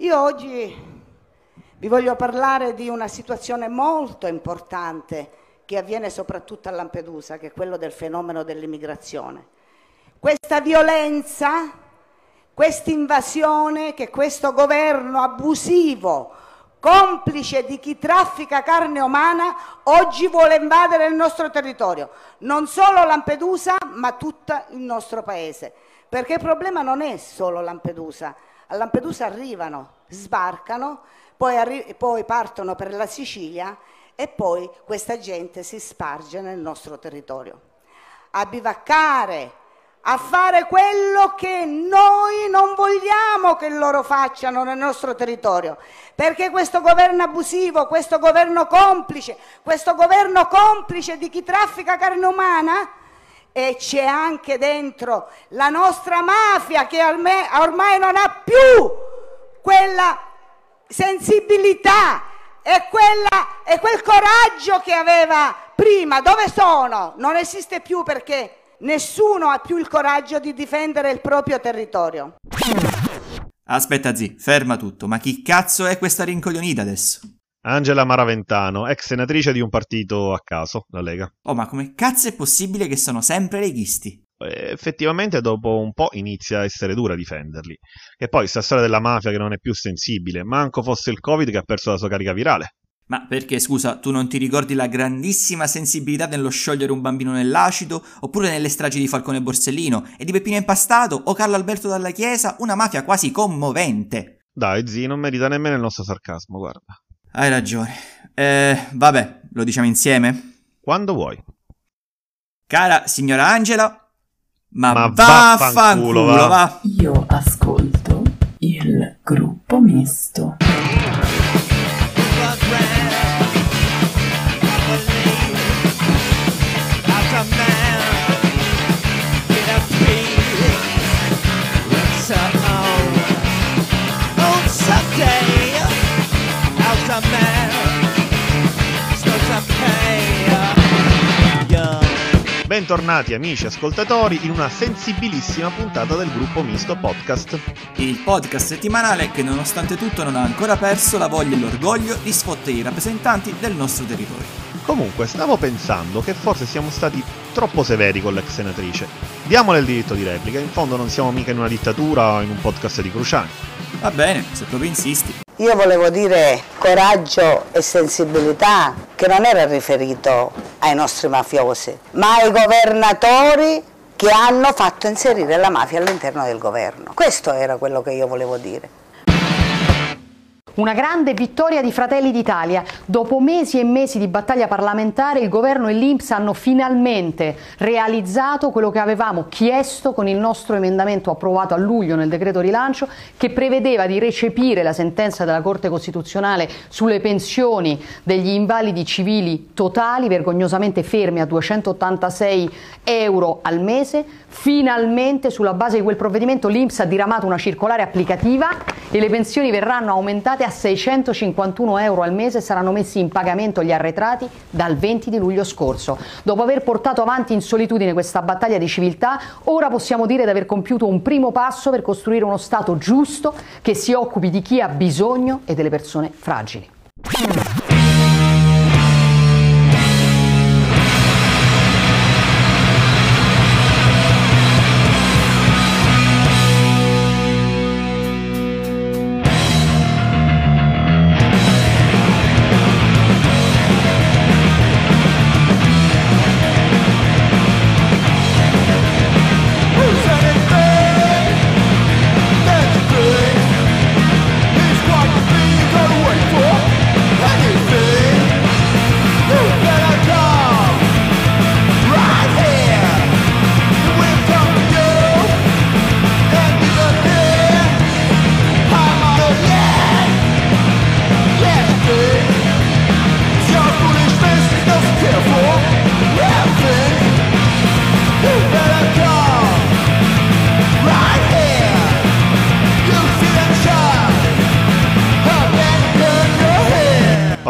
Io oggi vi voglio parlare di una situazione molto importante che avviene soprattutto a Lampedusa, che è quello del fenomeno dell'immigrazione. Questa violenza, questa invasione che questo governo abusivo, complice di chi traffica carne umana, oggi vuole invadere il nostro territorio, non solo Lampedusa, ma tutto il nostro paese. Perché il problema non è solo Lampedusa. A Lampedusa arrivano, sbarcano, poi, arri- poi partono per la Sicilia e poi questa gente si sparge nel nostro territorio. A bivaccare, a fare quello che noi non vogliamo che loro facciano nel nostro territorio, perché questo governo abusivo, questo governo complice, questo governo complice di chi traffica carne umana, e c'è anche dentro la nostra mafia che ormai non ha più quella sensibilità e, quella, e quel coraggio che aveva prima. Dove sono? Non esiste più perché nessuno ha più il coraggio di difendere il proprio territorio. Aspetta, zi, ferma tutto. Ma chi cazzo è questa rincoglionita adesso? Angela Maraventano, ex senatrice di un partito a caso, la Lega. Oh, ma come cazzo è possibile che sono sempre leghisti? Eh, effettivamente dopo un po' inizia a essere dura difenderli. E poi sta storia della mafia che non è più sensibile, manco fosse il Covid che ha perso la sua carica virale. Ma perché, scusa, tu non ti ricordi la grandissima sensibilità nello sciogliere un bambino nell'acido, oppure nelle stragi di Falcone Borsellino e di Peppino Impastato o Carlo Alberto dalla Chiesa, una mafia quasi commovente? Dai, zi, non merita nemmeno il nostro sarcasmo, guarda. Hai ragione. Eh, vabbè, lo diciamo insieme? Quando vuoi. Cara signora Angela, ma, ma vaffanculo, va. va. Io ascolto il gruppo misto. Bentornati amici ascoltatori in una sensibilissima puntata del gruppo Misto Podcast. Il podcast settimanale che nonostante tutto non ha ancora perso la voglia e l'orgoglio di sfottere i rappresentanti del nostro territorio. Comunque, stavo pensando che forse siamo stati troppo severi con l'ex senatrice. Diamole il diritto di replica, in fondo non siamo mica in una dittatura o in un podcast di Cruciani. Va bene, se proprio insisti. Io volevo dire coraggio e sensibilità che non era riferito ai nostri mafiosi, ma ai governatori che hanno fatto inserire la mafia all'interno del governo. Questo era quello che io volevo dire. Una grande vittoria di Fratelli d'Italia. Dopo mesi e mesi di battaglia parlamentare il governo e l'Inps hanno finalmente realizzato quello che avevamo chiesto con il nostro emendamento approvato a luglio nel decreto rilancio che prevedeva di recepire la sentenza della Corte Costituzionale sulle pensioni degli invalidi civili totali vergognosamente fermi a 286 euro al mese. Finalmente sulla base di quel provvedimento l'Inps ha diramato una circolare applicativa e le pensioni verranno aumentate a 651 euro al mese saranno messi in pagamento gli arretrati dal 20 di luglio scorso. Dopo aver portato avanti in solitudine questa battaglia di civiltà, ora possiamo dire di aver compiuto un primo passo per costruire uno Stato giusto che si occupi di chi ha bisogno e delle persone fragili.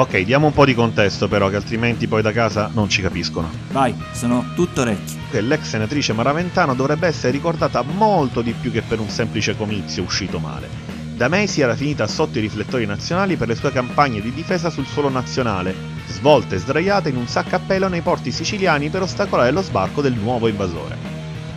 Ok, diamo un po' di contesto però, che altrimenti poi da casa non ci capiscono. Vai, sono tutto orecchi. L'ex senatrice Maraventano dovrebbe essere ricordata molto di più che per un semplice comizio uscito male. Da mesi era finita sotto i riflettori nazionali per le sue campagne di difesa sul suolo nazionale, svolte e sdraiate in un sacco a pelo nei porti siciliani per ostacolare lo sbarco del nuovo invasore.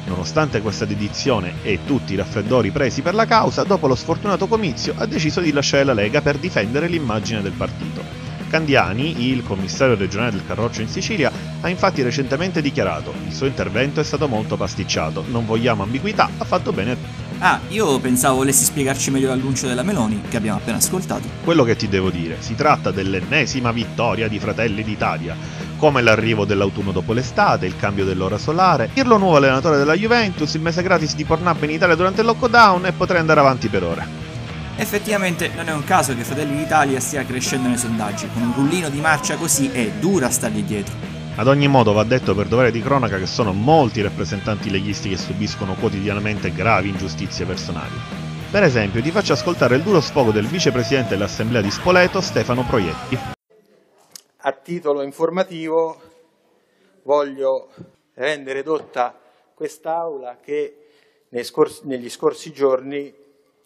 Nonostante questa dedizione e tutti i raffreddori presi per la causa, dopo lo sfortunato comizio ha deciso di lasciare la Lega per difendere l'immagine del partito. Candiani, il commissario regionale del Carroccio in Sicilia, ha infatti recentemente dichiarato il suo intervento è stato molto pasticciato, non vogliamo ambiguità, ha fatto bene Ah, io pensavo volessi spiegarci meglio l'annuncio della Meloni, che abbiamo appena ascoltato. Quello che ti devo dire, si tratta dell'ennesima vittoria di Fratelli d'Italia, come l'arrivo dell'autunno dopo l'estate, il cambio dell'ora solare, Pirlo nuovo allenatore della Juventus, il mese gratis di Pornhub in Italia durante il lockdown e potrei andare avanti per ore. Effettivamente non è un caso che Fratelli d'Italia stia crescendo nei sondaggi, con un rullino di marcia così è dura stargli dietro. Ad ogni modo va detto per dovere di cronaca che sono molti i rappresentanti leghisti che subiscono quotidianamente gravi ingiustizie personali. Per esempio, ti faccio ascoltare il duro sfogo del vicepresidente dell'Assemblea di Spoleto, Stefano Proietti. A titolo informativo voglio rendere dotta quest'Aula che negli scorsi giorni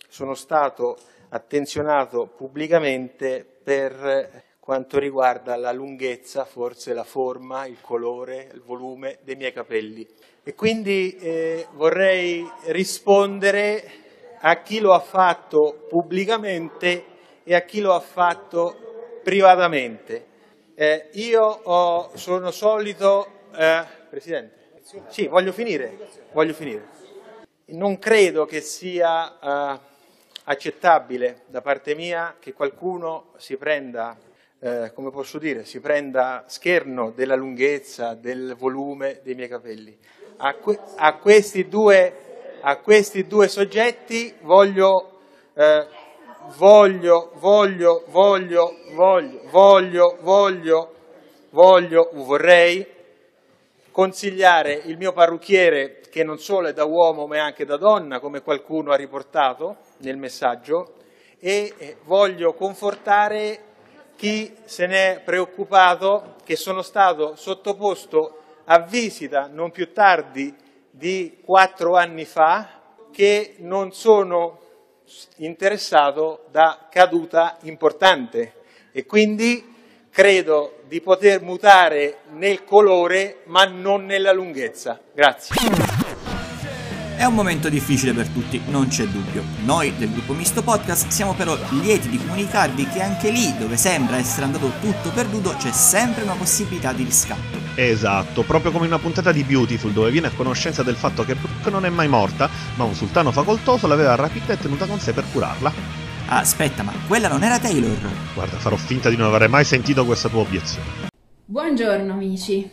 sono stato attenzionato pubblicamente per quanto riguarda la lunghezza, forse la forma, il colore, il volume dei miei capelli. E quindi eh, vorrei rispondere a chi lo ha fatto pubblicamente e a chi lo ha fatto privatamente. Eh, io ho, sono solito, eh, Presidente, sì, voglio finire, voglio finire. Non credo che sia eh, accettabile da parte mia che qualcuno si prenda eh, come posso dire, si prenda scherno della lunghezza, del volume dei miei capelli. A, que- a, questi, due, a questi, due, soggetti voglio, eh, voglio, voglio, voglio, voglio, voglio, voglio, voglio, vorrei consigliare il mio parrucchiere, che non solo è da uomo ma è anche da donna, come qualcuno ha riportato nel messaggio, e eh, voglio confortare chi se ne è preoccupato che sono stato sottoposto a visita non più tardi di quattro anni fa che non sono interessato da caduta importante e quindi credo di poter mutare nel colore ma non nella lunghezza. Grazie. È un momento difficile per tutti, non c'è dubbio. Noi del gruppo Misto Podcast siamo però lieti di comunicarvi che anche lì, dove sembra essere andato tutto perduto, c'è sempre una possibilità di riscatto. Esatto, proprio come in una puntata di Beautiful dove viene a conoscenza del fatto che Brooke non è mai morta, ma un sultano facoltoso l'aveva rapita e tenuta con sé per curarla. aspetta, ma quella non era Taylor? Guarda, farò finta di non aver mai sentito questa tua obiezione. Buongiorno amici,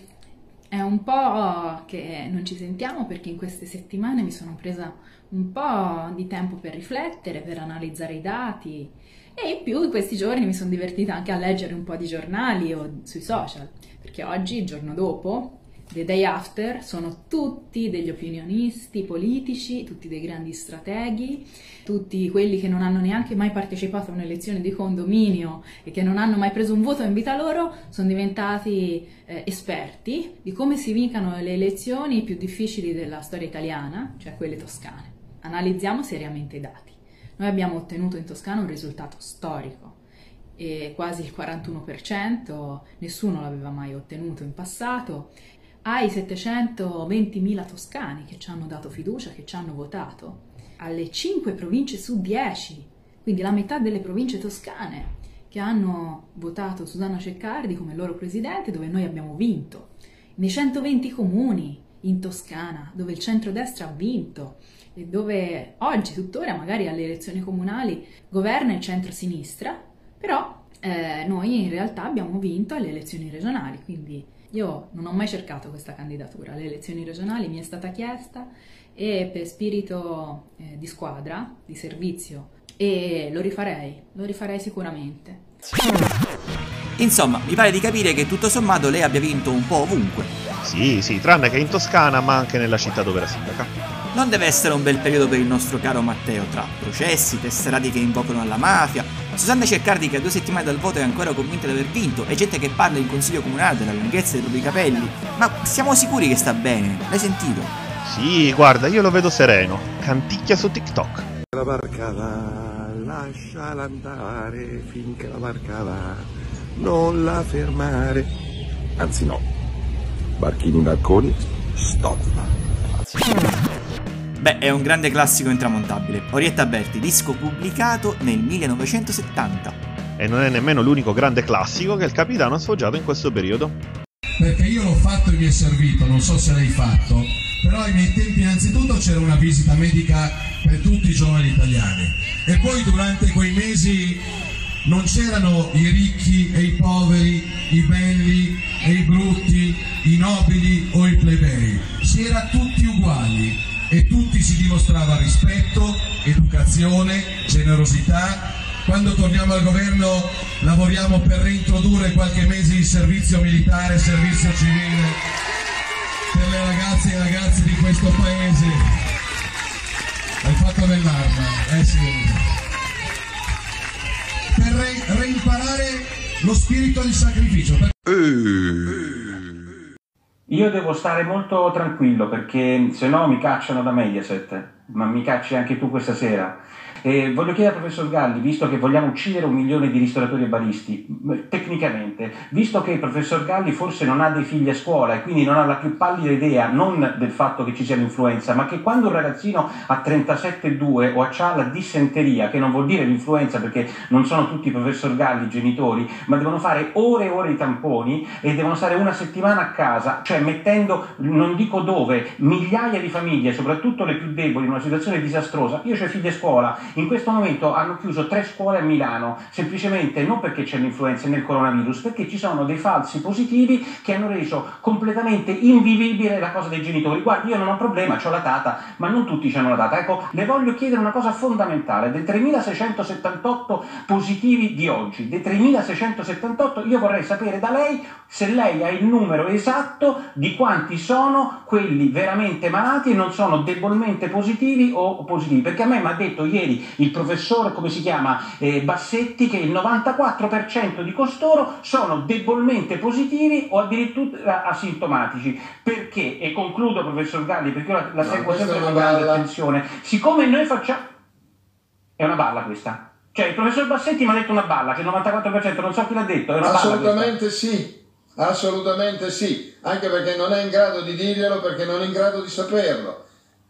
è un po' che non ci sentiamo perché in queste settimane mi sono presa un po' di tempo per riflettere, per analizzare i dati e in più in questi giorni mi sono divertita anche a leggere un po' di giornali o sui social, perché oggi, il giorno dopo, The Day After sono tutti degli opinionisti politici, tutti dei grandi strateghi, tutti quelli che non hanno neanche mai partecipato a un'elezione di condominio e che non hanno mai preso un voto in vita loro, sono diventati eh, esperti di come si vincano le elezioni più difficili della storia italiana, cioè quelle toscane. Analizziamo seriamente i dati. Noi abbiamo ottenuto in Toscana un risultato storico quasi il 41%, nessuno l'aveva mai ottenuto in passato ai 720.000 toscani che ci hanno dato fiducia, che ci hanno votato, alle 5 province su 10, quindi la metà delle province toscane che hanno votato Susanna Ceccardi come loro presidente, dove noi abbiamo vinto, nei 120 comuni in Toscana, dove il centrodestra ha vinto e dove oggi, tuttora, magari alle elezioni comunali, governa il centro-sinistra, però eh, noi in realtà abbiamo vinto alle elezioni regionali, quindi io non ho mai cercato questa candidatura, alle elezioni regionali mi è stata chiesta e per spirito eh, di squadra, di servizio, e lo rifarei, lo rifarei sicuramente. Insomma, mi pare di capire che tutto sommato lei abbia vinto un po' ovunque. Sì, sì, tranne che in Toscana, ma anche nella città dove era sindaca. Non deve essere un bel periodo per il nostro caro Matteo, tra processi, tesserati che invocano alla mafia, Susanna Cercardi che a due settimane dal voto è ancora convinta di aver vinto e gente che parla in consiglio comunale della lunghezza dei propri capelli. Ma siamo sicuri che sta bene? L'hai sentito? Sì, guarda, io lo vedo sereno. Canticchia su TikTok. La barca va lasciala andare finché la barca va, non la fermare. Anzi no, barchini barconi, stop. Beh, è un grande classico intramontabile. Orietta Berti, disco pubblicato nel 1970. E non è nemmeno l'unico grande classico che il capitano ha sfoggiato in questo periodo. Perché io l'ho fatto e mi è servito, non so se l'hai fatto, però ai miei tempi innanzitutto c'era una visita medica per tutti i giovani italiani e poi durante quei mesi non c'erano i ricchi e i poveri, i belli e i brutti, i nobili o i plebei, si era tutti uguali e tutti si dimostrava rispetto, educazione, generosità. Quando torniamo al governo lavoriamo per reintrodurre qualche mese di servizio militare, servizio civile per le ragazze e ragazzi di questo paese. Hai fatto dell'arma, eh sì. Per re- reimparare lo spirito di sacrificio. Per... Io devo stare molto tranquillo perché se no mi cacciano da Mediaset, ma mi cacci anche tu questa sera. E voglio chiedere al professor Galli, visto che vogliamo uccidere un milione di ristoratori e baristi, tecnicamente, visto che il professor Galli forse non ha dei figli a scuola e quindi non ha la più pallida idea non del fatto che ci sia l'influenza, ma che quando un ragazzino ha 37,2 o ha la dissenteria, che non vuol dire l'influenza perché non sono tutti i professor Galli genitori, ma devono fare ore e ore i tamponi e devono stare una settimana a casa, cioè mettendo, non dico dove, migliaia di famiglie, soprattutto le più deboli, in una situazione disastrosa. Io ho figli a scuola in questo momento hanno chiuso tre scuole a Milano, semplicemente non perché c'è l'influenza nel coronavirus, perché ci sono dei falsi positivi che hanno reso completamente invivibile la cosa dei genitori. Guardi, io non ho problema, ho la data, ma non tutti hanno la data. Ecco, le voglio chiedere una cosa fondamentale. Dei 3.678 positivi di oggi, dei 3.678, io vorrei sapere da lei se lei ha il numero esatto di quanti sono quelli veramente malati e non sono debolmente positivi o positivi. Perché a me mi ha detto ieri il professor, come si chiama, eh, Bassetti, che il 94% di costoro sono debolmente positivi o addirittura asintomatici. Perché? E concludo, professor Galli, perché io la, la no, seguo sempre con grande attenzione. Siccome noi facciamo... È una balla questa. Cioè, il professor Bassetti mi ha detto una balla, che il 94% non so chi l'ha detto, Assolutamente sì. Assolutamente sì, anche perché non è in grado di dirglielo, perché non è in grado di saperlo.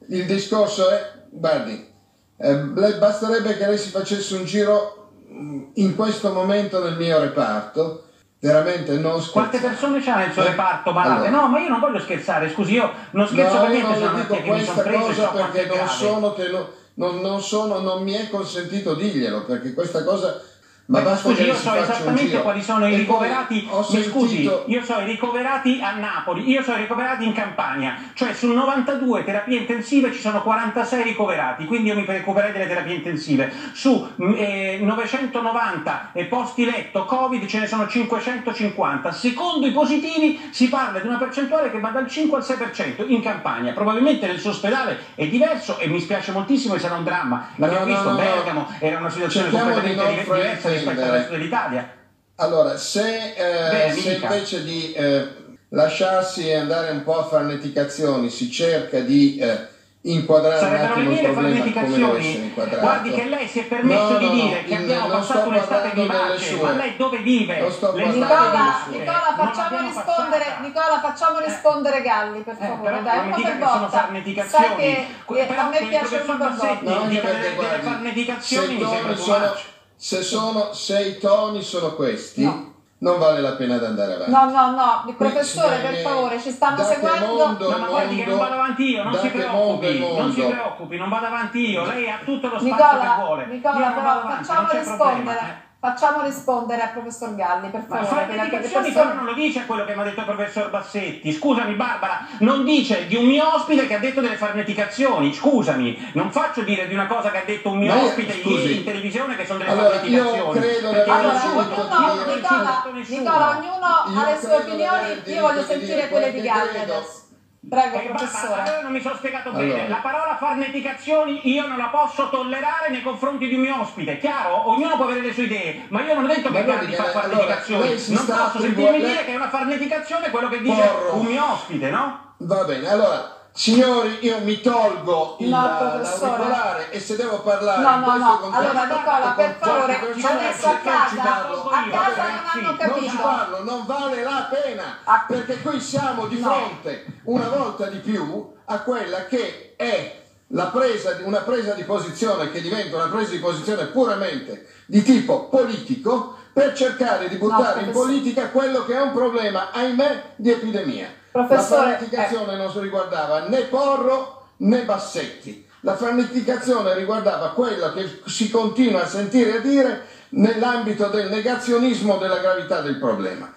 Il discorso è, guardi, eh, basterebbe che lei si facesse un giro mm, in questo momento nel mio reparto, veramente non scherzare. Quante persone c'ha nel suo eh, reparto malate? Allora, no, ma io non voglio scherzare, scusi, io non scherzo no, per niente, sono dico questa cosa perché non sono, tenuto, non, non, sono, non mi è consentito dirglielo, perché questa cosa ma Beh, scusi, io so esattamente quali sono i ricoverati. Mi sentito... scusi, io so i ricoverati a Napoli, io so i ricoverati in Campania, cioè su 92 terapie intensive ci sono 46 ricoverati, quindi io mi recupererei delle terapie intensive. Su eh, 990 posti letto Covid ce ne sono 550. Secondo i positivi si parla di una percentuale che va dal 5 al 6% in Campania. Probabilmente nel suo ospedale è diverso e mi spiace moltissimo e sarà un dramma. L'abbiamo no, visto, no, Bergamo era una situazione completamente diversa rispetto al resto dell'Italia. Allora, se, eh, Beh, se invece di eh, lasciarsi andare un po' a farneticazioni si cerca di eh, inquadrare Sarebbero un attimo il problema come deve essere inquadrato. Guardi che lei si è permesso no, di no, dire no, che abbiamo passato un'estate di pace, ma lei dove vive? Nicola, Nicola, facciamo rispondere, Nicola, facciamo rispondere Galli, per eh, favore, eh, dai, un po' per volta. Sai che, che a me piace un po' per volta. No, anche perché guardi, se sono, se, sono, se i toni sono questi, no. non vale la pena di andare avanti. No, no, no, il professore, per favore, ci stanno seguendo. Mondo, no, ma guardi che non vado avanti io, non si preoccupi, non si preoccupi, non vado avanti io, lei ha tutto lo spazio Nicola, che vuole. Nicola, però facciamo rispondere. Facciamo rispondere al professor Galli, per favore. Ma fare persone... però non lo dice quello che mi ha detto il professor Bassetti. Scusami Barbara, non dice di un mio ospite che ha detto delle farneticazioni. Scusami, non faccio dire di una cosa che ha detto un mio Ma ospite ieri in televisione che sono delle allora, farneticazioni. Io credo di allora, ognuno, Nicola, Nicola, ognuno ha le sue opinioni, io voglio sentire quelle di Galli adesso. Prego, eh, professore. Ma, ma non mi sono spiegato allora. bene. La parola farneticazioni io non la posso tollerare nei confronti di un mio ospite. Chiaro? Ognuno può avere le sue idee, ma io non ho detto che Gandhi fa farneticazioni. Allora, non posso sentirmi dire che è una farneticazione quello che dice Porro. un mio ospite, no? Va bene, allora Signori, io mi tolgo il, No, l'auricolare e se devo parlare No, in no, questo no. contesto Allora, Nicola, per favore, adesso a casa- parlo. a casa non hanno Non ci capito. parlo, non vale la pena, perché qui siamo di No. fronte una volta di più a quella che è la presa una presa di posizione che diventa una presa di posizione puramente di tipo politico per cercare di buttare in professore. politica quello che è un problema, ahimè, di epidemia. Professore, la fanaticazione non si riguardava né Porro né Bassetti. La fanaticazione riguardava quello che si continua a sentire e a dire nell'ambito del negazionismo della gravità del problema.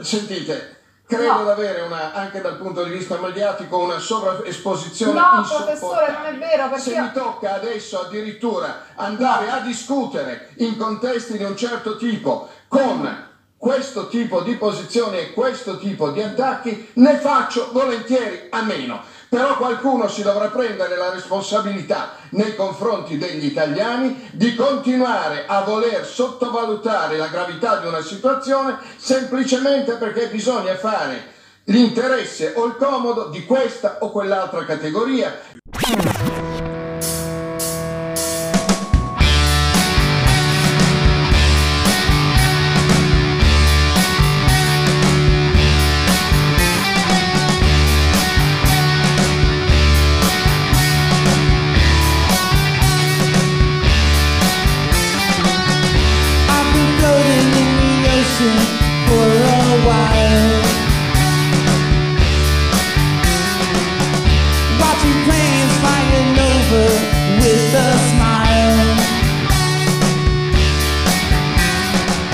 Sentite, credo No. di avere una, anche dal punto di vista mediatico una sovraesposizione No, professore, non è vero, perché Se mi tocca adesso addirittura andare a discutere in contesti di un certo tipo con questo tipo di posizioni e questo tipo di attacchi, ne faccio volentieri a meno. Però qualcuno si dovrà prendere la responsabilità nei confronti degli italiani di continuare a voler sottovalutare la gravità di una situazione semplicemente perché bisogna fare l'interesse o il comodo di questa o quell'altra categoria.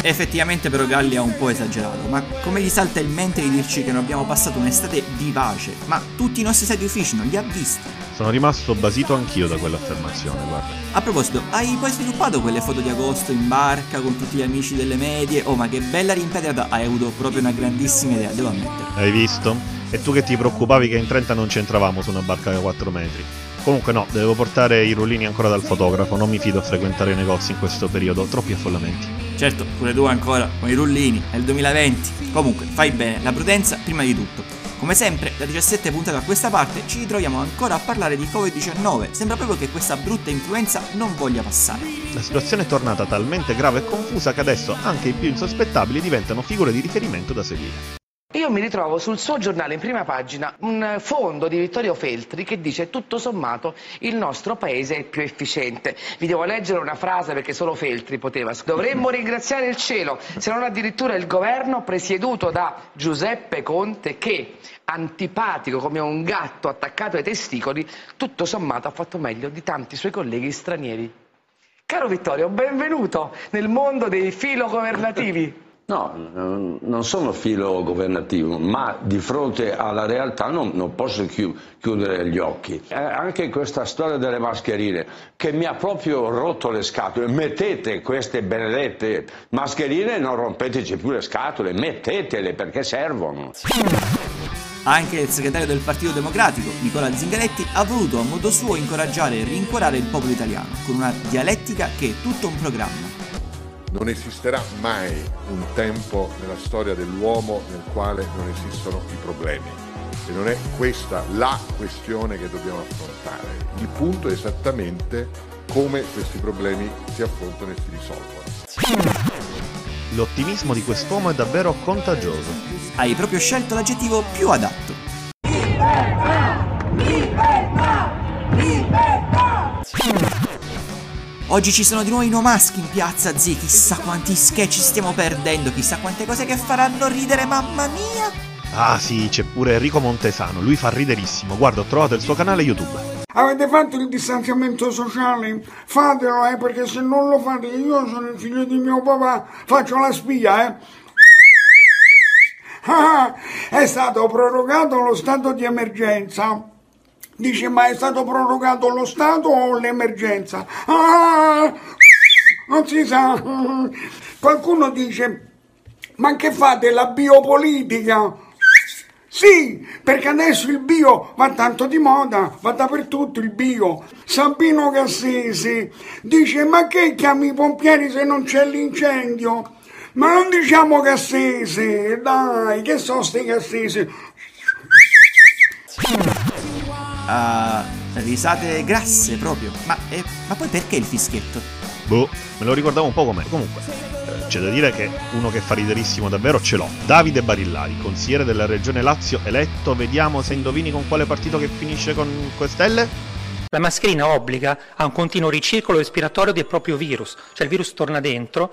Effettivamente però Galli ha un po' esagerato, ma come gli salta in mente di dirci che non abbiamo passato un'estate vivace? Ma tutti i nostri siti uffici non li ha visti? Sono rimasto basito anch'io da quell'affermazione, guarda. A proposito, hai poi sviluppato quelle foto di agosto in barca con tutti gli amici delle medie? Oh, ma che bella rimpedrata! Hai avuto proprio una grandissima idea, devo ammettere. Hai visto? E tu che ti preoccupavi che in 30 non c'entravamo su una barca da 4 metri. Comunque no, devo portare i rullini ancora dal fotografo, non mi fido a frequentare i negozi in questo periodo, troppi affollamenti. Certo, pure tu ancora, con i rullini, è il 2020. Comunque, fai bene, la prudenza prima di tutto. Come sempre, da 17 puntate a questa parte ci ritroviamo ancora a parlare di Covid-19. Sembra proprio che questa brutta influenza non voglia passare. La situazione è tornata talmente grave e confusa che adesso anche i più insospettabili diventano figure di riferimento da seguire. Io mi ritrovo sul suo giornale in prima pagina un fondo di Vittorio Feltri che dice tutto sommato il nostro paese è più efficiente. Vi devo leggere una frase perché solo Feltri poteva. Dovremmo ringraziare il cielo, se non addirittura il governo presieduto da Giuseppe Conte che, antipatico come un gatto attaccato ai testicoli, tutto sommato ha fatto meglio di tanti suoi colleghi stranieri. Caro Vittorio, benvenuto nel mondo dei filogovernativi. No, non non sono filo governativo, ma di fronte alla realtà non, non posso chiu- chiudere gli occhi. Eh, anche questa storia delle mascherine, che mi ha proprio rotto le scatole. Mettete queste benedette mascherine e non rompeteci più le scatole, mettetele perché servono. Anche il segretario del Partito Democratico, Nicola Zingaretti, ha voluto a modo suo incoraggiare e rincuorare il popolo italiano, con una dialettica che è tutto un programma. Non esisterà mai un tempo nella storia dell'uomo nel quale non esistono i problemi. E non è questa la questione che dobbiamo affrontare. Il punto è esattamente come questi problemi si affrontano e si risolvono. L'ottimismo di quest'uomo è davvero contagioso. Hai proprio scelto l'aggettivo più adatto. Oggi ci sono di nuovo i no mask in piazza Z, chissà quanti sketch stiamo perdendo, chissà quante cose che faranno ridere, mamma mia! Ah sì, c'è pure Enrico Montesano, lui fa riderissimo. Guarda, ho trovato il suo canale YouTube. Avete fatto il distanziamento sociale? Fatelo, eh, perché se non lo fate, io sono il figlio di mio papà, faccio la spia, eh. Ah, è stato prorogato lo stato di emergenza. Dice, ma è stato prorogato lo stato o l'emergenza? Ah, non si sa. Qualcuno dice, ma che fate la biopolitica? Sì, perché adesso il bio va tanto di moda, va dappertutto il bio. Sabino Cassisi dice, ma che chiami i pompieri se non c'è l'incendio? Ma non diciamo Cassisi, dai, che sono sti Cassisi? A risate grasse proprio. Ma, eh, ma poi perché il fischietto? Boh, me lo ricordavo un po' com'è. Comunque, eh, c'è da dire che uno che fa riderissimo davvero ce l'ho. Davide Barillari, consigliere della regione Lazio, eletto. Vediamo se indovini con quale partito che finisce con questelle. La mascherina obbliga a un continuo ricircolo respiratorio del proprio virus, cioè il virus torna dentro,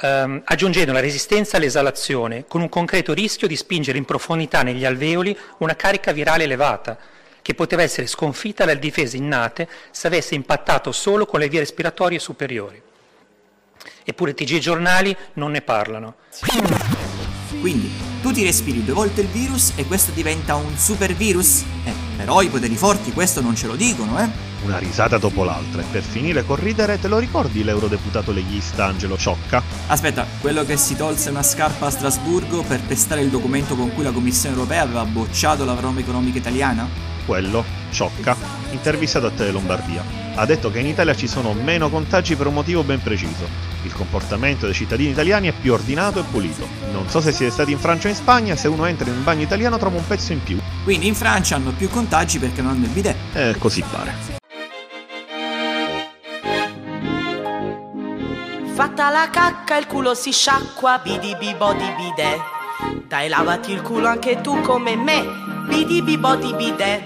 ehm, aggiungendo la resistenza all'esalazione, con un concreto rischio di spingere in profondità negli alveoli una carica virale elevata, che poteva essere sconfitta dalle difese innate se avesse impattato solo con le vie respiratorie superiori. Eppure TG e giornali non ne parlano. Quindi, tu ti respiri due volte il virus e questo diventa un super virus? Eh, però i poteri forti questo non ce lo dicono, eh? Una risata dopo l'altra. E per finire con ridere, te lo ricordi l'eurodeputato leghista Angelo Ciocca? Aspetta, quello che si tolse una scarpa a Strasburgo per testare il documento con cui la Commissione europea aveva bocciato la norma economica italiana? Quello, Ciocca, intervistato a Tele Lombardia. Ha detto che in Italia ci sono meno contagi per un motivo ben preciso. Il comportamento dei cittadini italiani è più ordinato e pulito. Non so se siete stati in Francia o in Spagna, se uno entra in un bagno italiano trova un pezzo in più. Quindi in Francia hanno più contagi perché non hanno il bidet. Eh, così pare. Fatta la cacca il culo si sciacqua, bidi bibodi bidet. Dai lavati il culo anche tu come me, bidi bibodi bidet.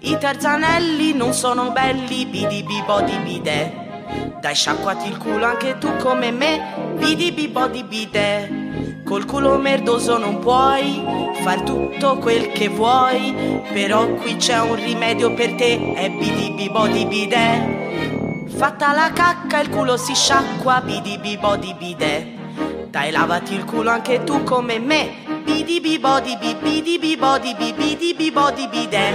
I terzanelli non sono belli, bidi bibodi bidet. Dai sciacquati il culo anche tu come me, bidi bibodi bidet. Col culo merdoso non puoi far tutto quel che vuoi, però qui c'è un rimedio per te, è bidi bibodi bidet. Fatta la cacca il culo si sciacqua, bidi bibodi bidet. Dai lavati il culo anche tu come me, bidi bibodi bi bidi bibodi bi bidi bibodi bidet.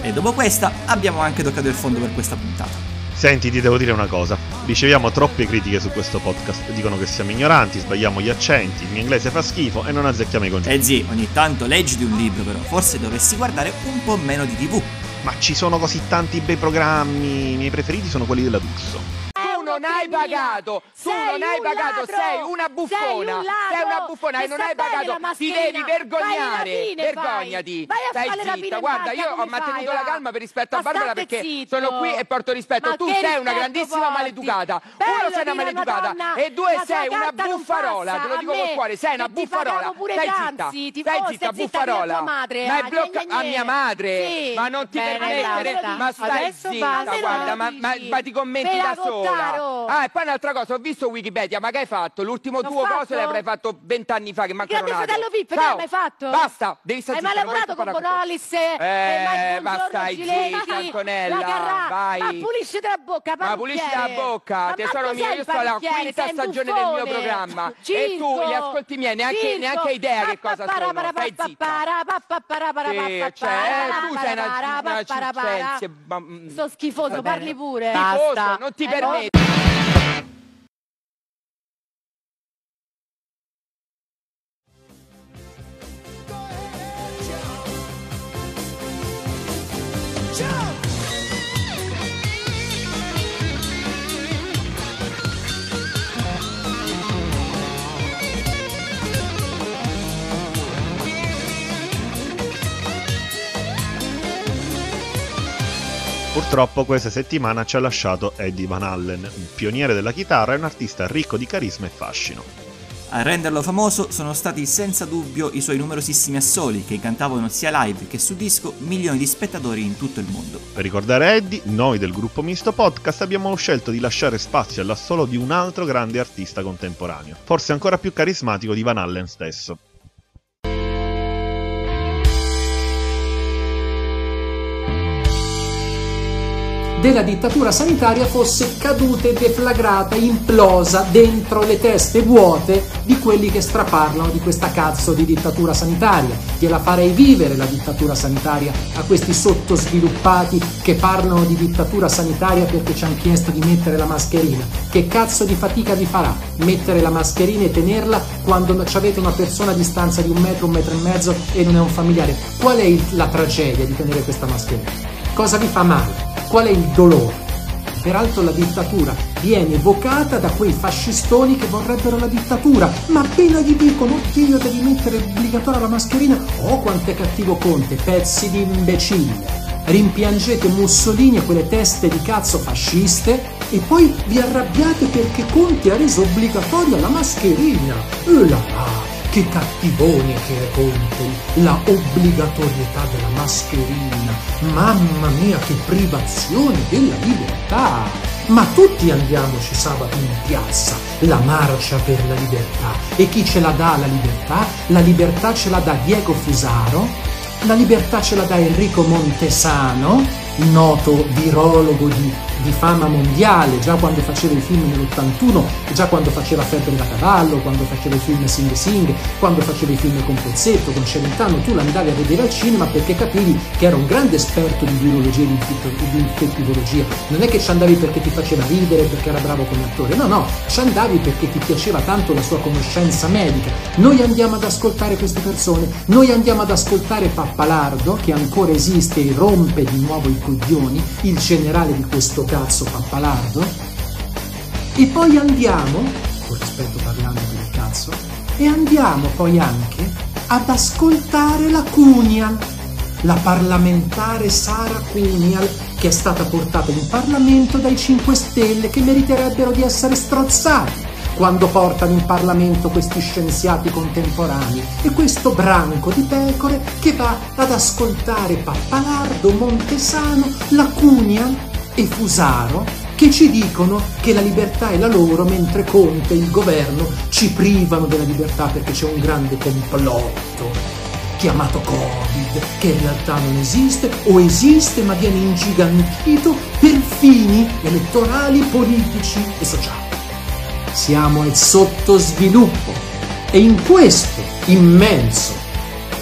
E dopo questa abbiamo anche toccato il fondo per questa puntata. Senti, ti devo dire una cosa. Riceviamo troppe critiche su questo podcast. Dicono che siamo ignoranti, sbagliamo gli accenti, il mio inglese fa schifo e non azzecchiamo i concetti. Eh zi, ogni tanto leggiti un libro però, forse dovresti guardare un po' meno di tv. Ma ci sono così tanti bei programmi, i miei preferiti sono quelli della D'Urso. Non hai pagato, tu non hai pagato, sei una buffona, sei una buffona e non hai pagato, ti devi vergognare, vergognati, stai zitta, guarda io ho mantenuto la calma per rispetto a Barbara perché sono qui e porto rispetto, tu sei una grandissima maleducata, uno sei una maleducata e due sei una buffarola, te lo dico col cuore, sei una buffarola, stai zitta, stai zitta, buffarola, ma hai bloccato a mia madre, ma non ti permettere, ma stai zitta, guarda, ma ti commenti da sola. Ah, e poi un'altra cosa, ho visto Wikipedia, ma che hai fatto? L'ultimo tuo fatto? coso l'avrai fatto vent'anni fa, che manca Grande fratello VIP, che Ciao. hai mai fatto? Basta, devi stare Hai mai lavorato con parlare Bonolis? Eh, ma stai zitta, Antonella, la Carrà, vai. Ma pulisci la bocca, Ma pulisci la bocca, tesoro mio, io sto alla quinta stagione del mio programma e tu gli ascolti miei neanche, idea che cosa sono, stai zitta. Cioè, eh, tu sei una, mm, Sto schifoso, parli pure. Schifoso, non ti Eh, permetti. Purtroppo questa settimana ci ha lasciato Eddie Van Allen, un pioniere della chitarra e un artista ricco di carisma e fascino. A renderlo famoso sono stati senza dubbio i suoi numerosissimi assoli che cantavano sia live che su disco milioni di spettatori in tutto il mondo. Per ricordare Eddie, noi del gruppo Misto Podcast abbiamo scelto di lasciare spazio all'assolo di un altro grande artista contemporaneo, forse ancora più carismatico di Van Allen stesso. Della dittatura sanitaria fosse caduta e deflagrata, implosa dentro le teste vuote di quelli che straparlano di questa cazzo di dittatura sanitaria. Gliela farei vivere la dittatura sanitaria a questi sottosviluppati che parlano di dittatura sanitaria perché ci hanno chiesto di mettere la mascherina. Che cazzo di fatica vi farà mettere la mascherina e tenerla quando avete una persona a distanza di un metro, un metro e mezzo e non è un familiare? Qual è la tragedia di tenere questa mascherina? Cosa vi fa male? Qual è il dolore? Peraltro la dittatura viene evocata da quei fascistoni che vorrebbero la dittatura, ma appena gli dicono oddio devi mettere obbligatoria la mascherina, oh quanto è cattivo Conte, pezzi di imbecille. Rimpiangete Mussolini e quelle teste di cazzo fasciste e poi vi arrabbiate perché Conte ha reso obbligatoria la mascherina. Là, che cattivone che è Conte, la obbligatorietà della mascherina. Mamma mia, che privazione della libertà. Ma tutti andiamoci sabato in piazza, la marcia per la libertà. E chi ce la dà la libertà? La libertà ce la dà Diego Fusaro, la libertà ce la dà Enrico Montesano, noto virologo di, di, fama mondiale, già quando faceva i film nell'81, già quando faceva Febbre da cavallo, quando faceva i film Sing Sing, quando faceva i film con Pozzetto, con Celentano, tu l'andavi a vedere al cinema perché capivi che era un grande esperto di virologia e di infettivologia. Non è che ci andavi perché ti faceva ridere, perché era bravo come attore, no, no, ci andavi perché ti piaceva tanto la sua conoscenza medica. Noi andiamo ad ascoltare queste persone, noi andiamo ad ascoltare Pappalardo, che ancora esiste e rompe di nuovo i coglioni, il generale di questo cazzo pappalardo, e poi andiamo, con rispetto parlando il cazzo, e andiamo poi anche ad ascoltare la Cunial, la parlamentare Sara Cunial, che è stata portata in Parlamento dai 5 Stelle che meriterebbero di essere strozzati quando portano in Parlamento questi scienziati contemporanei. E questo branco di pecore che va ad ascoltare Pappalardo, Montesano, Lacunia e Fusaro che ci dicono che la libertà è la loro mentre Conte e il governo ci privano della libertà perché c'è un grande complotto chiamato Covid, che in realtà non esiste o esiste ma viene ingigantito per fini elettorali, politici e sociali. Siamo al sottosviluppo e in questo immenso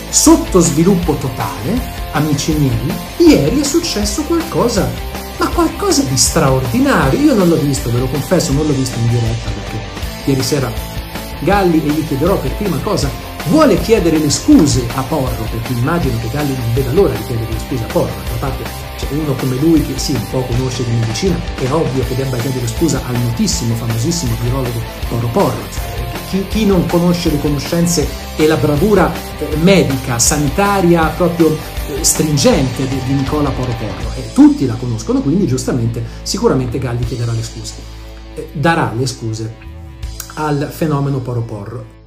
sottosviluppo totale, amici miei, ieri è successo qualcosa, ma qualcosa di straordinario. Io non l'ho visto, ve lo confesso, non l'ho visto in diretta perché ieri sera Galli, e gli chiederò per prima cosa, vuole chiedere le scuse a Porro, perché immagino che Galli non veda l'ora di chiedere le scuse a Porro, d'altra parte cioè uno come lui che sì, un po' conosce di medicina, è ovvio che debba chiedere scusa al notissimo, famosissimo virologo Porro Porro. Cioè, chi, chi, non conosce le conoscenze e la bravura eh, medica, sanitaria proprio eh, stringente di, di Nicola Porro Porro? E tutti la conoscono, quindi giustamente sicuramente Galli chiederà le scuse. Eh, darà le scuse al fenomeno Porro Porro.